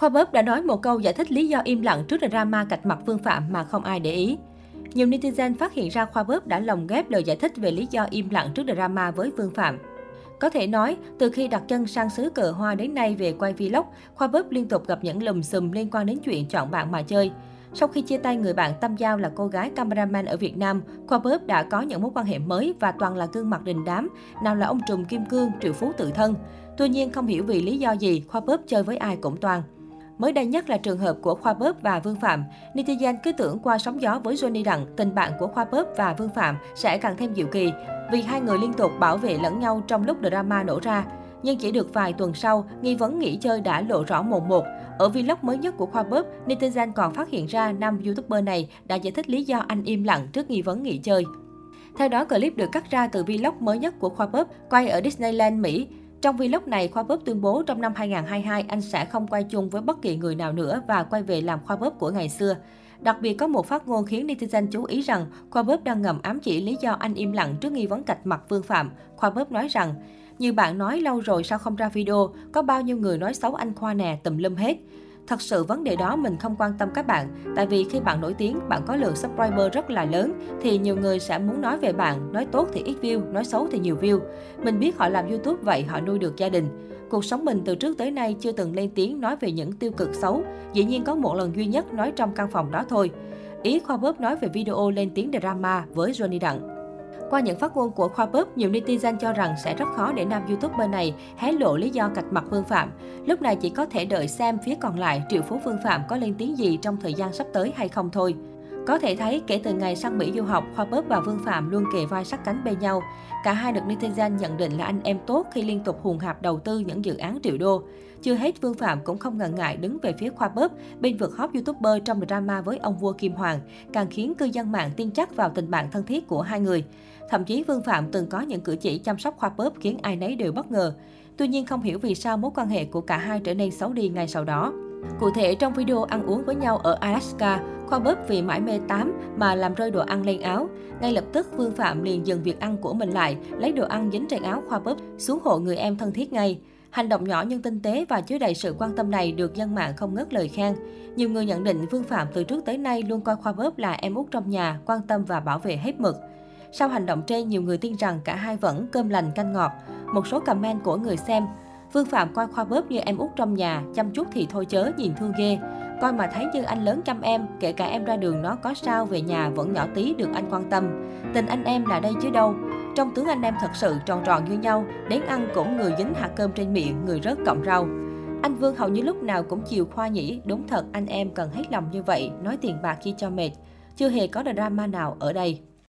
Khoa Bóp đã nói một câu giải thích lý do im lặng trước drama cạch mặt Phương Phạm mà không ai để ý. Nhiều netizen phát hiện ra Khoa Bóp đã lồng ghép lời giải thích về lý do im lặng trước drama với Phương Phạm. Có thể nói, từ khi đặt chân sang xứ cờ hoa đến nay về quay vlog, Khoa Bóp liên tục gặp những lùm xùm liên quan đến chuyện chọn bạn mà chơi. Sau khi chia tay người bạn tâm giao là cô gái cameraman ở Việt Nam, Khoa Bớp đã có những mối quan hệ mới và toàn là gương mặt đình đám, nào là ông trùm kim cương, triệu phú tự thân. Tuy nhiên, không hiểu vì lý do gì, Khoa Bớp chơi với ai cũng toàn. Mới đây nhất là trường hợp của Khoa Bớp và Vương Phạm. Netizen cứ tưởng qua sóng gió với Johnny Đặng, tình bạn của Khoa Bớp và Vương Phạm sẽ càng thêm dịu kỳ, vì hai người liên tục bảo vệ lẫn nhau trong lúc drama nổ ra. Nhưng chỉ được vài tuần sau, nghi vấn nghỉ chơi đã lộ rõ mồn một. Ở vlog mới nhất của Khoa Bớp, netizen còn phát hiện ra nam youtuber này đã giải thích lý do anh im lặng trước nghi vấn nghỉ chơi. Theo đó, clip được cắt ra từ vlog mới nhất của Khoa Bớp, quay ở Disneyland, Mỹ. Trong vlog này, Khoa Bóp tuyên bố trong năm 2022 anh sẽ không quay chung với bất kỳ người nào nữa và quay về làm Khoa Bóp của ngày xưa. Đặc biệt có một phát ngôn khiến netizen chú ý rằng Khoa Bóp đang ngầm ám chỉ lý do anh im lặng trước nghi vấn cạch mặt Vương Phạm. Khoa Bóp nói rằng, như bạn nói lâu rồi sao không ra video, có bao nhiêu người nói xấu anh Khoa nè, tùm lum hết. Thật sự vấn đề đó mình không quan tâm các bạn, tại vì khi bạn nổi tiếng, bạn có lượng subscriber rất là lớn, thì nhiều người sẽ muốn nói về bạn, nói tốt thì ít view, nói xấu thì nhiều view. Mình biết họ làm YouTube vậy họ nuôi được gia đình. Cuộc sống mình từ trước tới nay chưa từng lên tiếng nói về những tiêu cực xấu, dĩ nhiên có một lần duy nhất nói trong căn phòng đó thôi. Ý Khoa Bóp nói về video lên tiếng drama với Johnny Đặng. Qua những phát ngôn của Khoa Bớp, nhiều netizen cho rằng sẽ rất khó để nam youtuber này hé lộ lý do cạch mặt Phương Phạm. Lúc này chỉ có thể đợi xem phía còn lại triệu phú Phương Phạm có lên tiếng gì trong thời gian sắp tới hay không thôi. Có thể thấy, kể từ ngày sang Mỹ du học, Khoa Bớp và Vương Phạm luôn kề vai sát cánh bên nhau. Cả hai được netizen nhận định là anh em tốt khi liên tục hùn hạp đầu tư những dự án triệu đô. Chưa hết, Vương Phạm cũng không ngần ngại đứng về phía Khoa Bớp bên vực hot YouTuber trong drama với ông vua Kim Hoàng, càng khiến cư dân mạng tin chắc vào tình bạn thân thiết của hai người. Thậm chí Vương Phạm từng có những cử chỉ chăm sóc Khoa Bớp khiến ai nấy đều bất ngờ. Tuy nhiên không hiểu vì sao mối quan hệ của cả hai trở nên xấu đi ngay sau đó. Cụ thể, trong video ăn uống với nhau ở Alaska, Khoa bóp vì mãi mê tám mà làm rơi đồ ăn lên áo. Ngay lập tức, Vương Phạm liền dừng việc ăn của mình lại, lấy đồ ăn dính trên áo Khoa bóp xuống hộ người em thân thiết ngay. Hành động nhỏ nhưng tinh tế và chứa đầy sự quan tâm này được dân mạng không ngớt lời khen. Nhiều người nhận định Vương Phạm từ trước tới nay luôn coi Khoa bóp là em út trong nhà, quan tâm và bảo vệ hết mực. Sau hành động trên, nhiều người tin rằng cả hai vẫn cơm lành canh ngọt. Một số comment của người xem, Vương Phạm coi Khoa bóp như em út trong nhà, chăm chút thì thôi chớ, nhìn thương ghê. Coi mà thấy như anh lớn chăm em, kể cả em ra đường nó có sao về nhà vẫn nhỏ tí được anh quan tâm. Tình anh em là đây chứ đâu. Trong tướng anh em thật sự tròn tròn như nhau, đến ăn cũng người dính hạt cơm trên miệng, người rớt cọng rau. Anh Vương hầu như lúc nào cũng chiều khoa nhỉ, đúng thật anh em cần hết lòng như vậy, nói tiền bạc chi cho mệt. Chưa hề có drama nào ở đây.